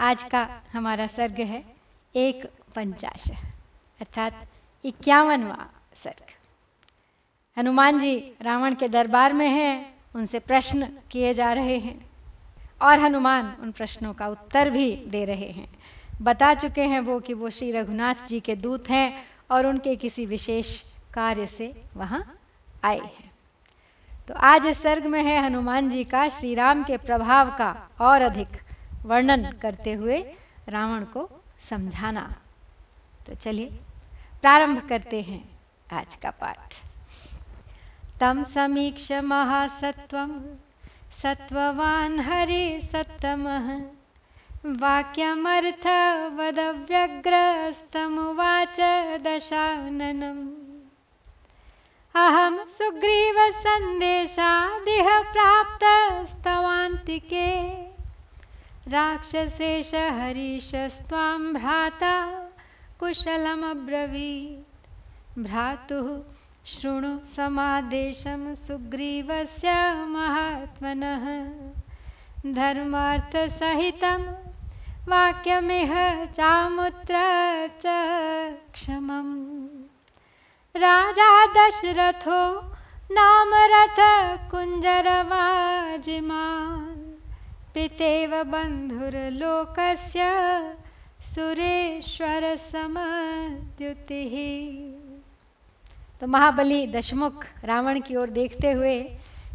आज का हमारा सर्ग है एक पंचाश, अर्थात इक्यावनवा सर्ग। हनुमान जी रावण के दरबार में हैं, उनसे प्रश्न किए जा रहे हैं और हनुमान उन प्रश्नों का उत्तर भी दे रहे हैं। बता चुके हैं वो कि वो श्री रघुनाथ जी के दूत हैं और उनके किसी विशेष कार्य से वहाँ आए हैं। तो आज इस सर्ग में है हनुमान जी का श्री राम के प्रभाव का और अधिक वर्णन करते हुए रावण को समझाना। तो चलिए, प्रारंभ करते हैं आज का पाठ। तम समीक्ष महासत्त्वं, सत्त्ववान् हरिसत्तमः वाक्यमर्थवदव्यग्रस्तमुवाच दशाननम्। अहं सुग्रीवसन्देशादिह प्राप्तस्तवान्तिके। राक्षसेश हरीशस्त्वां भ्राता कुशलमब्रवीत् भ्रातुः शृणु समादेशं सुग्रीवस्य महात्मनः। धर्मार्थसहितं वाक्यमिह चामुत्र च क्षमम्। राजा दशरथो नाम रथकुञ्जरवाजिमान् पितेव बन्धुर्लोकस्य सुरेश्वरसमद्युतिः। तो महाबली दशमुख रावण की ओर देखते हुए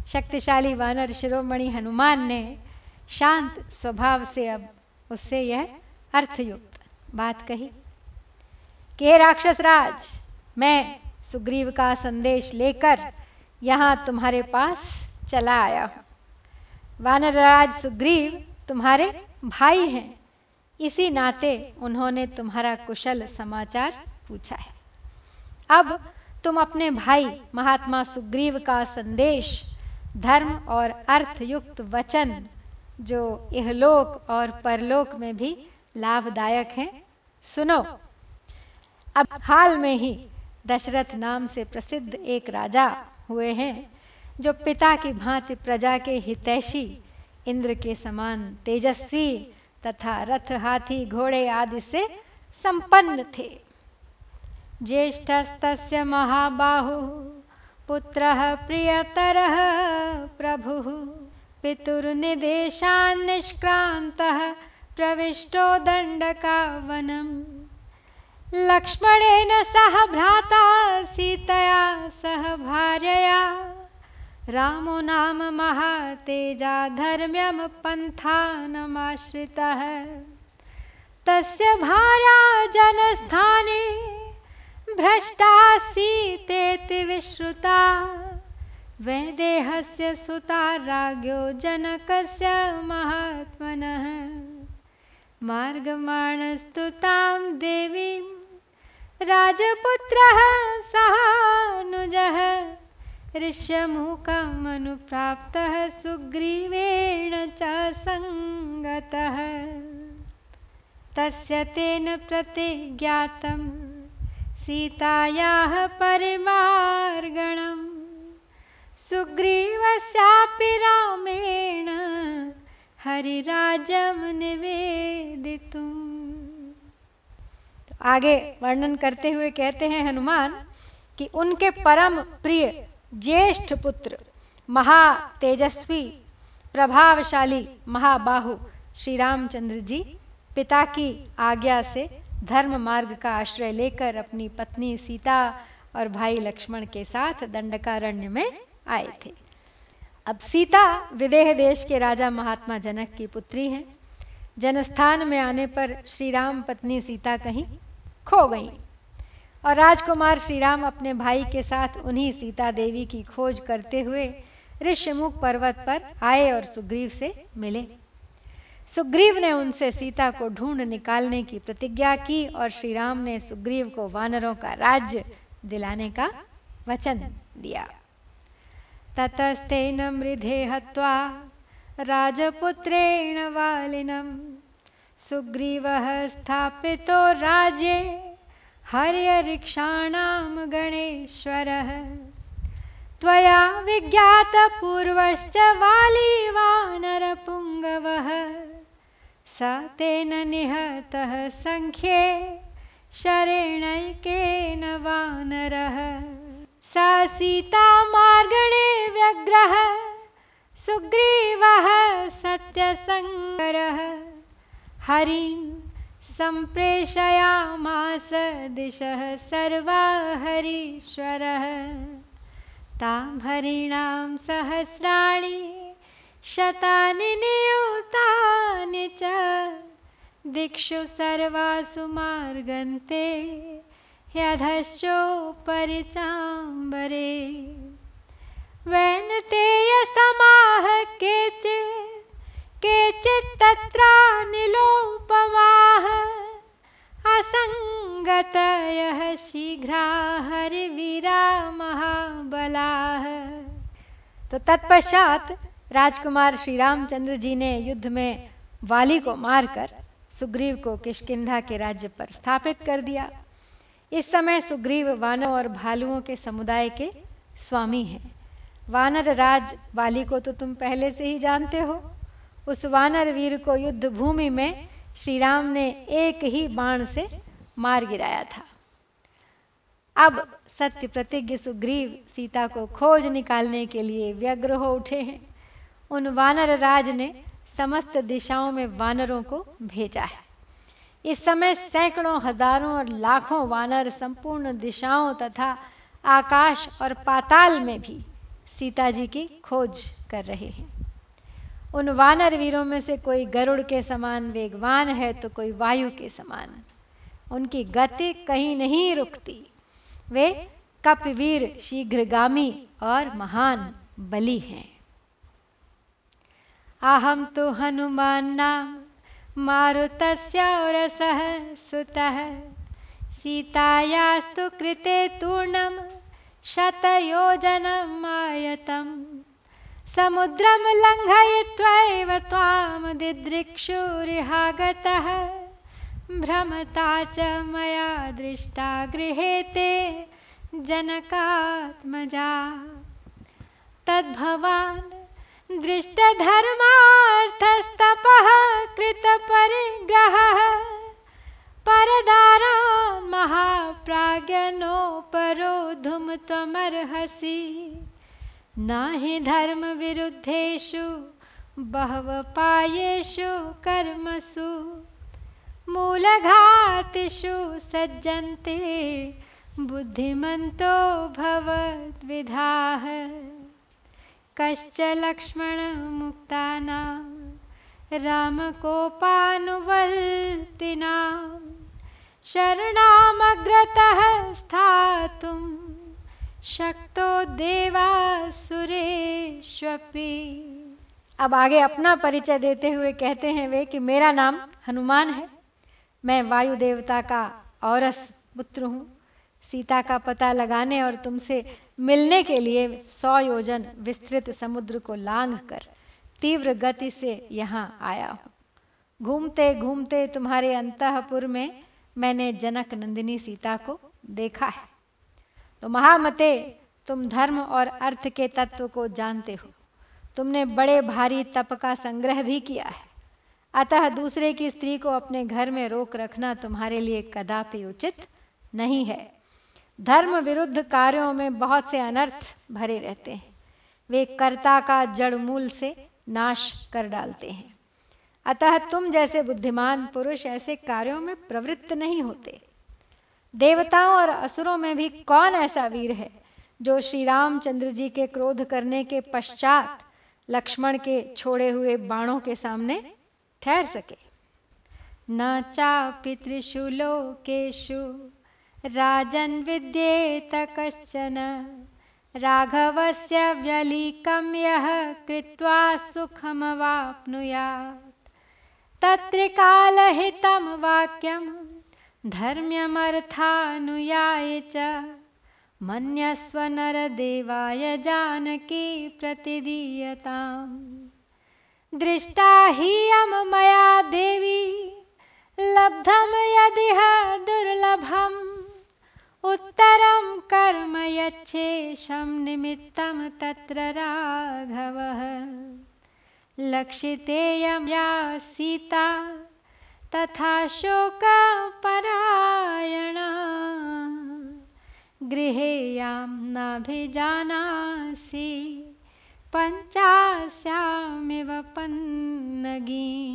शक्तिशाली वानर शिरोमणि हनुमान ने शांत स्वभाव से अब उससे यह अर्थयुक्त बात कही। कि राक्षस राज, मैं सुग्रीव का संदेश लेकर यहाँ तुम्हारे पास चला आया हूँ। वानर राज सुग्रीव तुम्हारे भाई हैं। इसी नाते उन्होंने तुम्हारा कुशल समाचार पूछा है। अब तुम अपने भाई महात्मा सुग्रीव का संदेश, धर्म और अर्थयुक्त वचन, जो इहलोक और परलोक में भी लाभदायक हैं, सुनो। अब हाल में ही दशरथ नाम से प्रसिद्ध एक राजा हुए हैं जो पिता की भांति प्रजा के हितैषी, इंद्र के समान तेजस्वी तथा रथ हाथी घोड़े आदि से संपन्न थे। ज्येष्ठस्तस्य महाबाहुः, पुत्रः प्रियतरः प्रभुः, पितुर्निदेशान् निष्क्रान्तः प्रविष्टो दण्डकावनम्। लक्ष्मणेन सह भ्राता सीतया, सह भार्यया रामो नाम महातेजा धर्म्यं पन्थानमाश्रितः। तस्य भार्या जनस्थाने भ्रष्टासीतेति विश्रुता। वैदेहस्य सुता राज्ञो जनकस्य महात्मनः। मार्गमाणस्तु तां देवीं राजपुत्रः सहानुजः। ऋष्यमुखमनुप्राप्तः सुग्रीवेण च सङ्गतः तस्य तेन प्रतिज्ञातम्, सीतायाः परिवार्गणं सुग्रीवस्यापि रामेण तो आगे वर्णन करते हुए कहते हैं हनुमान कि उनके परम प्रिय ज्येष्ठ पुत्र, महा तेजस्वी, प्रभावशाली महाबाहु श्री रामचंद्र जी, पिता की आज्ञा से धर्म मार्ग का आश्रय लेकर अपनी पत्नी सीता और भाई लक्ष्मण के साथ दंडकारण्य में आए थे। अब सीता विदेह देश के राजा महात्मा जनक की पुत्री हैं। जनस्थान में आने पर श्री राम पत्नी सीता कहीं खो गई। और राजकुमार श्री राम अपने भाई के साथ उन्हीं सीता देवी की खोज करते हुए ऋषिमुख पर्वत पर आए और सुग्रीव से मिले। सुग्रीव ने उनसे सीता को ढूंढ निकालने की प्रतिज्ञा की और श्री राम ने सुग्रीव को वानरों का राज्य दिलाने का वचन दिया। ततस्तेन मृधे हत्वा राजपुत्रेण वालिनम। सुग्रीव स्थापितो राज्ये हर्यऋक्षाणां गणेश्वरः। त्वया विज्ञातपूर्वश्च वाली वानरपुङ्गवः स तेन निहतः सङ्ख्ये शरेणैकेन वानरः। सा सीता मार्गणे व्यग्रः, सुग्रीवः सत्यसङ्गरः। हरिं सम्प्रेषयामास दिशः सर्वा हरीश्वरः। तां हरिणां सहस्राणि, शतानि नियुतानि च। दिक्षु सर्वासु मार्गन्ते ह्यधश्चोपरि चाम्बरे वैनतेयसमाः केचित् केचित् तत्रानिलोपमाः असङ्गतयः शीघ्रा हरिवीरा महाबलाः तो तत्पश्चात राजकुमार श्री रामचंद्र जी ने युद्ध में वाली को मारकर सुग्रीव को किशकिंधा के राज्य पर स्थापित कर दिया। इस समय सुग्रीव वानों और भालुओं के समुदाय के स्वामी हैं। वानर राज वाली को तो तुम पहले से ही जानते हो। उस वानर वीर को युद्ध भूमि में श्री राम ने एक ही बाण से मार गिराया था। अब सत्य प्रतिज्ञ सुग्रीव सीता को खोज निकालने के लिए व्यग्र हो उठे हैं। उन वानर राज ने समस्त दिशाओं में वानरों को भेजा है। इस समय सैकड़ों हज़ारों और लाखों वानर संपूर्ण दिशाओं तथा आकाश और पाताल में भी सीता जी की खोज कर रहे हैं। उन वानर वीरों में से कोई गरुड़ के समान वेगवान है तो कोई वायु के समान। उनकी गति कहीं नहीं रुकती। वे कपवीर, शीघ्रगामी और महान बलि हैं। अहम तो हनुमान नाम मारुतस्यौरसः सुतः। सीतायास्तु कृते तूर्णं शतयोजनम् आयतम् समुद्रं लङ्घयित्वैव त्वां दिदृक्षुरिहागतः भ्रमता च मया दृष्टा गृहे ते जनकात्मजा। तद्भवान् दृष्टधर्मार्थस्तपः कृतपरिग्रहः। परदारान् महाप्राज्ञनोपरोधुं त्वमर्हसि। न हि धर्मविरुद्धेषु बहवपायेषु कर्मसु। मूलघातिषु सज्जन्ते बुद्धिमन्तो भवद्विधाः। कश्च लक्ष्मणमुक्तानां रामकोपानुवर्तिनां शरणामग्रतः स्थातुं शक्तो देवा देवासुरेष्वपि अब आगे अपना परिचय देते हुए कहते हैं वे कि मेरा नाम हनुमान है। मैं वायु देवता का औरस पुत्र हूँ। सीता का पता लगाने और तुमसे मिलने के लिए सौ योजन विस्तृत समुद्र को लांघ कर तीव्र गति से यहाँ आया हूँ। घूमते घूमते तुम्हारे अंतपुर में मैंने जनक नंदिनी सीता को देखा है। तो महामते, तुम धर्म और अर्थ के तत्व को जानते हो। तुमने बड़े भारी तप का संग्रह भी किया है। अतः दूसरे की स्त्री को अपने घर में रोक रखना तुम्हारे लिए कदापि उचित नहीं है। धर्म विरुद्ध कार्यों में बहुत से अनर्थ भरे रहते हैं। वे कर्ता का जड़ मूल से नाश कर डालते हैं। अतः तुम जैसे बुद्धिमान पुरुष ऐसे कार्यों में प्रवृत्त नहीं होते। देवताओं और असुरों में भी कौन ऐसा वीर है, जो श्री रामचंद्र जी के क्रोध करने के पश्चात लक्ष्मण के छोड़े हुए बाणों के सामने ठहर सके? न चा पितृषु लोकेशु राजन विद्येत कश्चन, राघवस्य व्यलीकं यः कृत्वा सुखमवाप्नुयात्। तत्रिकालहितं वाक्यं धर्म्यमर्थानुयाय च। मन्यस्व नरदेवाय जानकी प्रतिदीयताम्। दृष्टा ह्यं मया देवी लब्धं यदिह दुर्लभम्। उत्तरं कर्म यच्छेषं निमित्तं तत्र राघवः। लक्षितेयं या सीता तथा शोकपरायणा। गृहेयां नाभिजानासि पञ्चास्यामिव पन्नगी।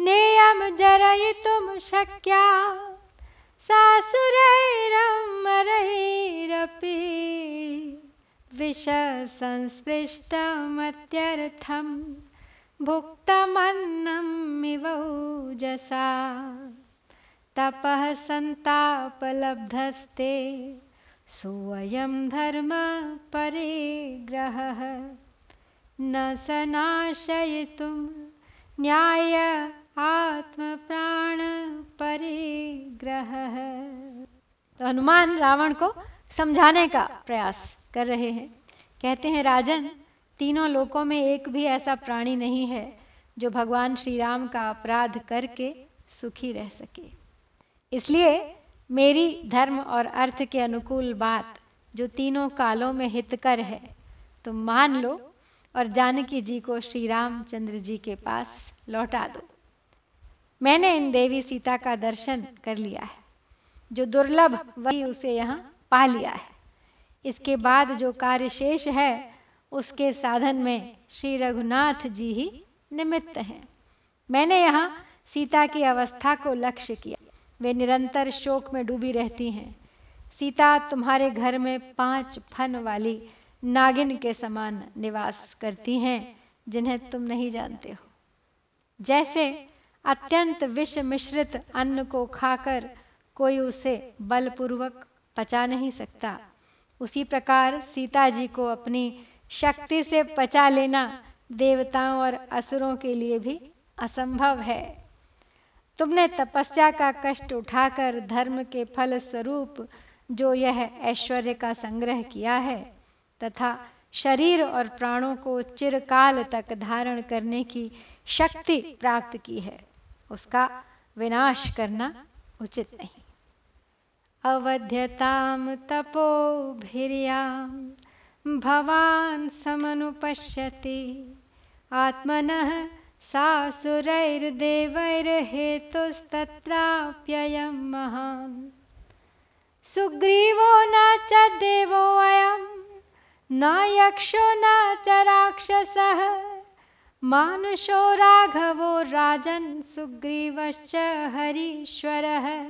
नेयं शक्या सासुरैरमरैरपि। विषसंस्पृष्टमत्यर्थं भुक्तमन्नमिव ऊजसा, तपः सन्तापलब्धस्ते सोऽयं धर्मपरिग्रहः न स नाशयितुं न्याय आत्म प्राण परिग्रह। तो हनुमान रावण को समझाने का प्रयास कर रहे हैं। कहते हैं, राजन तीनों लोकों में एक भी ऐसा प्राणी नहीं है जो भगवान श्री राम का अपराध करके सुखी रह सके। इसलिए मेरी धर्म और अर्थ के अनुकूल बात जो तीनों कालों में हितकर है तो मान लो और जानकी जी को श्री रामचंद्र जी के पास लौटा दो। मैंने इन देवी सीता का दर्शन कर लिया है, जो दुर्लभ वही उसे यहाँ पा लिया है। इसके बाद जो कार्य शेष है उसके साधन में श्री रघुनाथ जी ही निमित्त हैं। मैंने यहाँ सीता की अवस्था को लक्ष्य किया। वे निरंतर शोक में डूबी रहती हैं। सीता तुम्हारे घर में पाँच फन वाली नागिन के समान निवास करती हैं, जिन्हें तुम नहीं जानते हो। जैसे अत्यंत विष मिश्रित अन्न को खाकर कोई उसे बलपूर्वक पचा नहीं सकता, उसी प्रकार सीता जी को अपनी शक्ति से पचा लेना देवताओं और असुरों के लिए भी असंभव है। तुमने तपस्या का कष्ट उठाकर धर्म के फल स्वरूप जो यह ऐश्वर्य का संग्रह किया है तथा शरीर और प्राणों को चिरकाल तक धारण करने की शक्ति प्राप्त की है, उसका विनाश करना उचित नहीं। अवध्यताम तपोभिर्यां भवान समनुपश्यति। आत्मनः सासुरैर्देवैर्हेतुस्तत्राप्ययं महान्। सुग्रीवो न च देवोऽयं न यक्षो न च राक्षसः। मानुषो राघवो राजन् सुग्रीवश्च हरीश्वरः।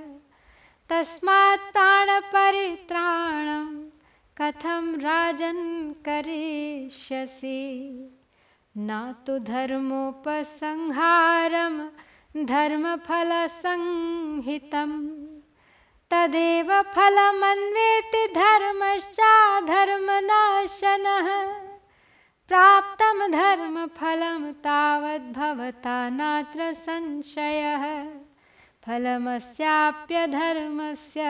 तस्मात् प्राणपरित्राणं कथं राजन् करिष्यसि? न तु धर्मोपसंहारं, धर्मफलसंहितं। तदेव फलमन्वेति धर्मश्चाधर्मनाशनः। प्राप्तं धर्मफलं तावद्भवता नात्र संशयः। फलमस्याप्यधर्मस्य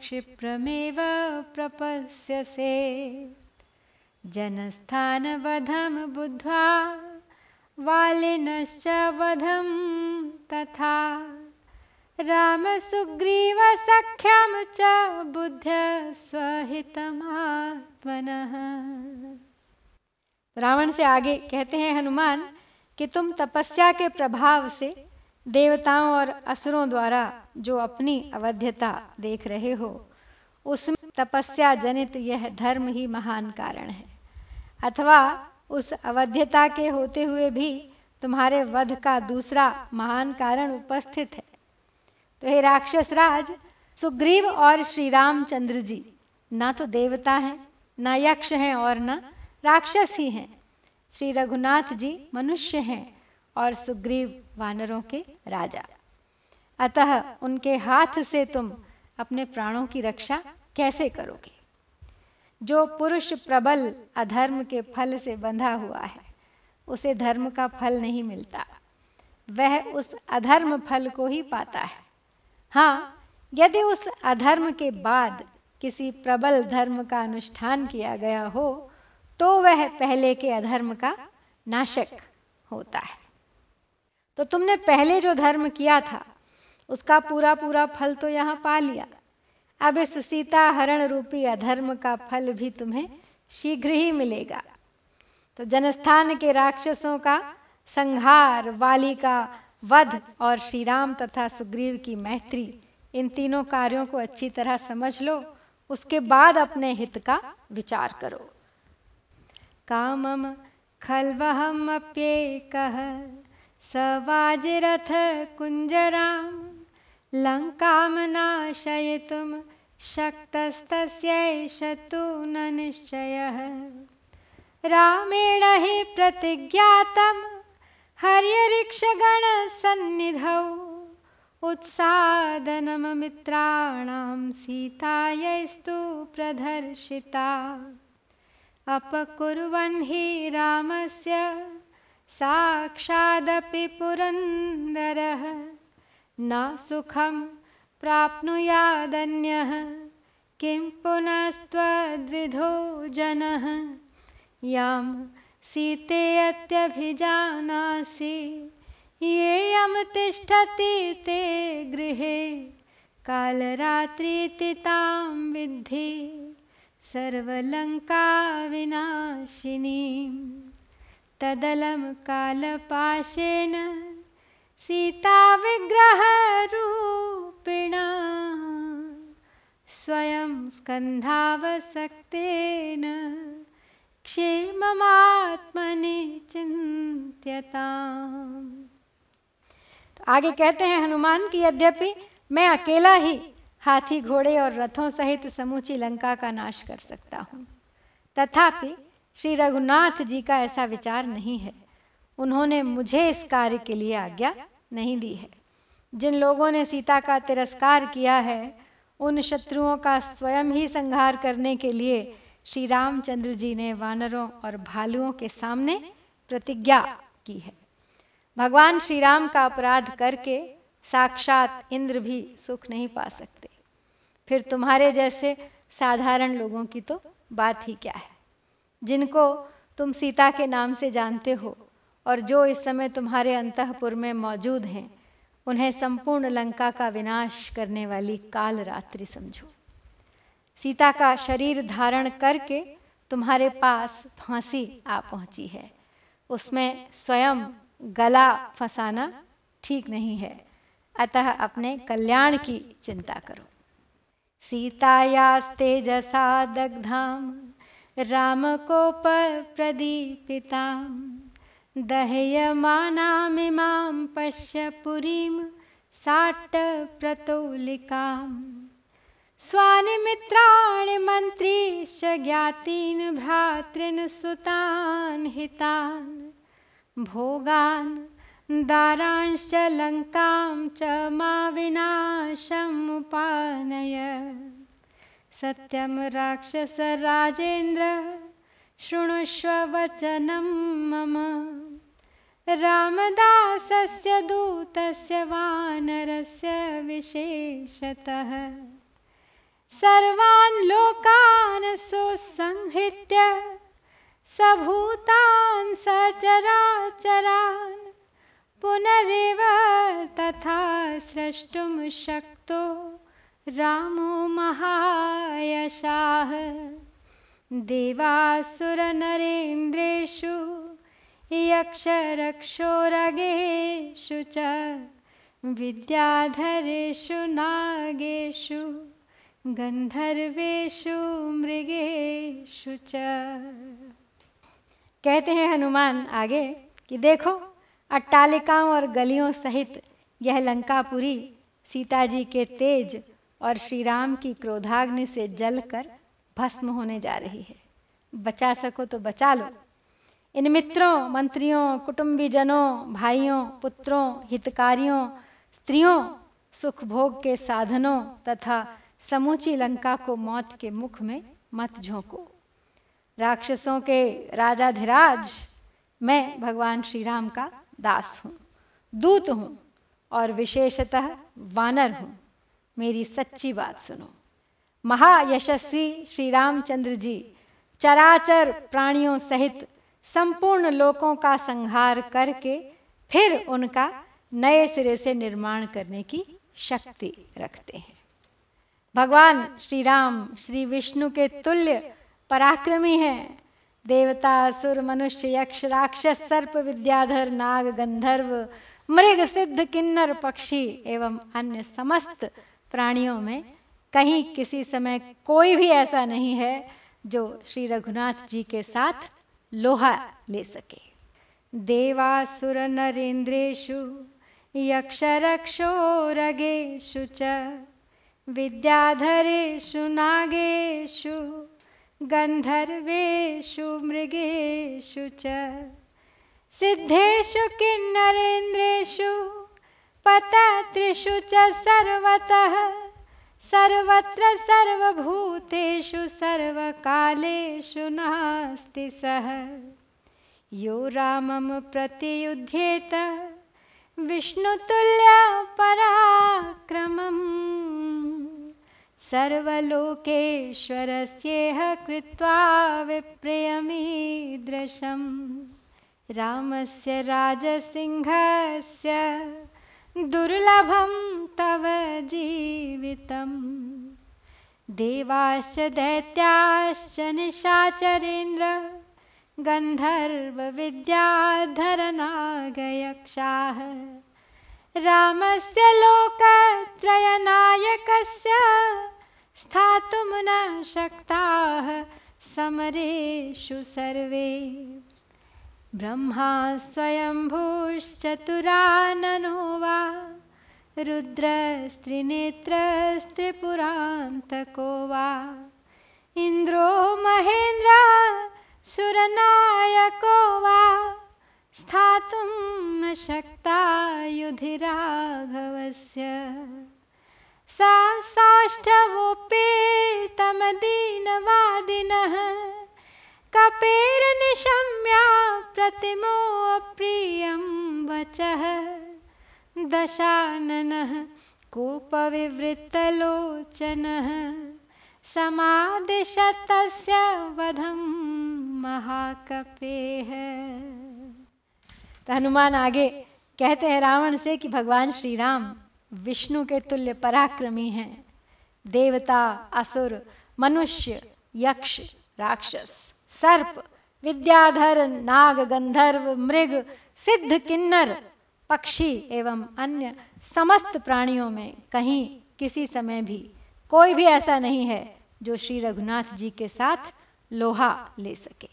क्षिप्रमेव प्रपस्यसे जनस्थानवधं बुद्ध्वा वालिनश्च वधं तथा। रामसुग्रीवसख्यं च बुद्ध स्वहितमात्मनः रावण से आगे कहते हैं, हनुमान, कि तुम तपस्या के प्रभाव से देवताओं और असुरों द्वारा जो अपनी अवध्यता देख रहे हो, उसमें तपस्या जनित यह धर्म ही महान कारण है। अथवा उस अवध्यता के होते हुए भी तुम्हारे वध का दूसरा महान कारण उपस्थित है। तो हे राक्षस राज, सुग्रीव और श्री रामचंद्र जी, ना तो देवता हैं, ना यक्ष हैं और ना राक्षस ही हैं। श्री रघुनाथ जी मनुष्य हैं। और सुग्रीव वानरों के राजा। अतः उनके हाथ से तुम अपने प्राणों की रक्षा कैसे करोगे? जो पुरुष प्रबल अधर्म के फल से बंधा हुआ है, उसे धर्म का फल नहीं मिलता। वह उस अधर्म फल को ही पाता है। हाँ यदि उस अधर्म के बाद किसी प्रबल धर्म का अनुष्ठान किया गया हो तो वह पहले के अधर्म का नाशक होता है। तो तुमने पहले जो धर्म किया था, उसका पूरा पूरा फल तो यहाँ पा लिया। अब इस सीता हरण रूपी अधर्म का फल भी तुम्हें शीघ्र ही मिलेगा। तो जनस्थान के राक्षसों का, संहार वाली का वध और श्री राम तथा सुग्रीव की मैत्री, इन तीनों कार्यों को अच्छी तरह समझ लो, उसके बाद अपने हित का विचार करो। कामम खलवहम अप्येकः सवाजिरथ कुञ्जरां लङ्कां नाशयितुं न निश्चयः। रामेण हि प्रतिज्ञातं हर्यऋक्षगणसन्निधौ उत्सादनममित्राणां सीतायैस्तु प्रदर्शिता। अपकुर्वन् हि रामस्य साक्षादपि पुरन्दरः न सुखं प्राप्नुयादन्यः, किं पुनस्त्वद्विधो जनः? यां सीते अत्यभिजानासि येयं तिष्ठति ते गृहे कालरात्रिति तां विद्धि सर्वलङ्काविनाशिनीं तदलं कालपाशेन सीताविग्रहरूपिणा स्वयं स्कन्धावसक्तेन क्षेममात्मनि चिंत्यता तो आगे कहते हैं, हनुमान की यद्यपि मैं अकेला ही हाथी घोड़े और रथों सहित समूची लंका का नाश कर सकता हूँ। तथापि श्री रघुनाथ जी का ऐसा विचार नहीं है। उन्होंने मुझे इस कार्य के लिए आज्ञा नहीं दी है। जिन लोगों ने सीता का तिरस्कार किया है, उन शत्रुओं का स्वयं ही संहार करने के लिए श्री रामचंद्र जी ने वानरों और भालुओं के सामने प्रतिज्ञा की है। भगवान श्री राम का अपराध करके साक्षात इंद्र भी सुख नहीं पा सकते। फिर तुम्हारे जैसे साधारण लोगों की तो बात ही क्या है? जिनको तुम सीता के नाम से जानते हो और जो इस समय तुम्हारे अंतपुर में मौजूद हैं, उन्हें संपूर्ण लंका का विनाश करने वाली काल रात्रि समझो। सीता का शरीर धारण करके तुम्हारे पास फांसी आ पहुँची है। उसमें स्वयं गला फंसाना ठीक नहीं है। अतः अपने कल्याण की चिंता करो। सीतायास्तेजसा दग्धाम। रामकोप प्रदीपितां। दह्यमानामिमां पश्य पुरीं साट्टप्रतौलिकाम् स्वानिमित्राणि मन्त्रीश्च ज्ञातीन् भ्रातॄन् सुतान् हितान्। भोगान् दारांश्च लङ्कां च मा विनाशमुपानय। सत्यं राक्षसराजेन्द्र शृणुष्व वचनं मम। रामदासस्य दूतस्य वानरस्य विशेषतः। सर्वान् लोकान् सुसंहृत्य, सभूतान् सचराचरान्, पुनरेव तथा स्रष्टुं शक्तो। रामो महायशाः। देवासुरनरेन्द्रेषु, यक्षरक्षोरगेषु च, विद्याधरेषु नागेषु गंधर्वेशु मृगेशु च। कहते हैं हनुमान आगे कि देखो, अट्टालिकाओं और गलियों सहित यह लंकापुरी सीता जी के तेज और श्री राम की क्रोधाग्नि से जलकर भस्म होने जा रही है। बचा सको तो बचा लो। इन मित्रों, मंत्रियों, कुटुंबीजनों, भाइयों, पुत्रों, हितकारियों, स्त्रियों, सुख भोग के साधनों तथा समूची लंका को मौत के मुख में मत झोंको। राक्षसों के राजाधिराज, मैं भगवान श्री राम का दास हूँ, दूत हूँ और विशेषतः वानर हूँ। मेरी सच्ची बात सुनो। महायशस्वी श्री रामचंद्र जी चराचर प्राणियों सहित संपूर्ण लोकों का संहार करके फिर उनका नए सिरे से निर्माण करने की शक्ति रखते हैं। भगवान श्री राम श्री विष्णु के तुल्य पराक्रमी हैं। देवता, सुर, मनुष्य, यक्ष, राक्षस, सर्प, विद्याधर, नाग, गंधर्व, मृग, सिद्ध, किन्नर, पक्षी एवं अन्य समस्त प्राणियों में कहीं किसी समय कोई भी ऐसा नहीं है जो श्री रघुनाथ जी के साथ लोहा ले सके। देवासुर नरेन्द्रेशु यक्षरक्षोरगेषु च विद्याधरेषु नागेषु गन्धर्वेषु मृगेषु च सिद्धेषु किन्नरेन्द्रेषु पतत्रिषु च सर्वतः। सर्वत्र सर्वभूतेषु सर्वकालेषु नास्ति सः। यो रामं प्रतियुध्येत। विष्णुतुल्यपराक्रमम् सर्वलोकेश्वरस्येह कृत्वा विप्रियमीदृशम्। रामस्य राजसिंहस्य दुर्लभं तव जीवितम्। देवाश्च दैत्याश्च निशाचरेन्द्र गन्धर्वविद्याधरनागयक्षाः। रामस्य लोकत्रयनायकस्य स्थातुं न शक्ताः समरेषु सर्वे। ब्रह्मा स्वयंभूश्चतुराननो वा, रुद्रस्त्रिनेत्रस्त्रिपुरान्तको वा। इन्द्रो महेन्द्र सुरनायको वा, स्थातुं न शक्ता युधिराघवस्य सा साष्टवोपेतमदीनवादिनः कपेर्निशम्या प्रतिमोऽप्रियं वचः। दशाननः कोपविवृत्तलोचनः। समादिशतस्य वधं महाकपेः। तो हनुमान आगे कहते हैं रावण से कि भगवान श्री राम विष्णु के तुल्य पराक्रमी हैं। देवता, असुर, मनुष्य, यक्ष, राक्षस। सर्प, विद्याधर, नाग, गंधर्व, मृग, सिद्ध, किन्नर, पक्षी एवं अन्य समस्त प्राणियों में कहीं किसी समय भी कोई भी ऐसा नहीं है जो श्री रघुनाथ जी के साथ लोहा ले सके।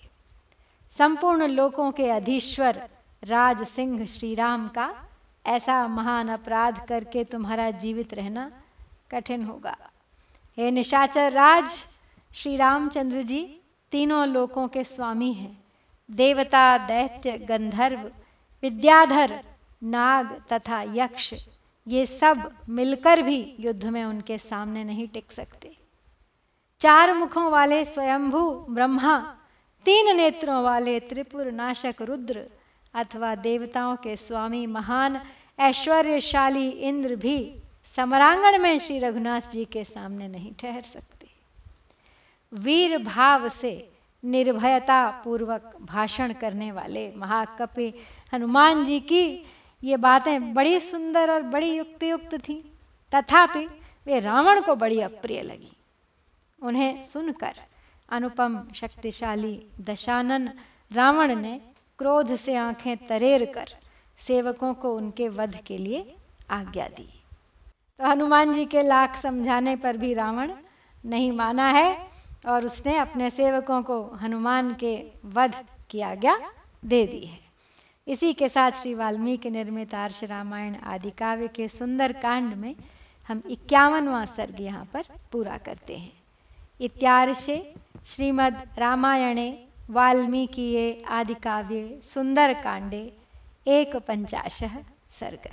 संपूर्ण लोकों के अधीश्वर राज सिंह श्री राम का ऐसा महान अपराध करके तुम्हारा जीवित रहना कठिन होगा। हे निशाचर राज श्री रामचंद्र जी तीनों लोकों के स्वामी हैं। देवता, दैत्य, गंधर्व, विद्याधर, नाग तथा यक्ष, ये सब मिलकर भी युद्ध में उनके सामने नहीं टिक सकते। चार मुखों वाले स्वयंभू, ब्रह्मा, तीन नेत्रों वाले त्रिपुर नाशक रुद्र अथवा देवताओं के स्वामी महान, ऐश्वर्यशाली इंद्र भी समरांगण में श्री रघुनाथ जी के सामने नहीं ठहर सकते। वीर भाव से निर्भयता पूर्वक भाषण करने वाले महाकपि हनुमान जी की ये बातें बड़ी सुंदर और बड़ी युक्त युक्त थी। तथापि वे रावण को बड़ी अप्रिय लगी। उन्हें सुनकर अनुपम शक्तिशाली दशानन रावण ने क्रोध से आँखें तरेर कर सेवकों को उनके वध के लिए आज्ञा दी। तो हनुमान जी के लाख समझाने पर भी रावण नहीं माना है। और उसने अपने सेवकों को हनुमान के वध की आज्ञा दे दी है। इसी के साथ श्री वाल्मीकि निर्मित आर्ष रामायण आदि काव्य के सुंदर कांड में हम इक्यावनवा सर्ग यहाँ पर पूरा करते हैं। इत्यार्षे श्रीमद् रामायणे वाल्मीकिये आदि काव्ये सुंदर कांडे एक पंचाश सर्ग।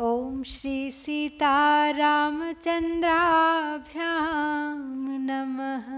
ॐ श्रीसीतारामचन्द्राभ्यां नमः।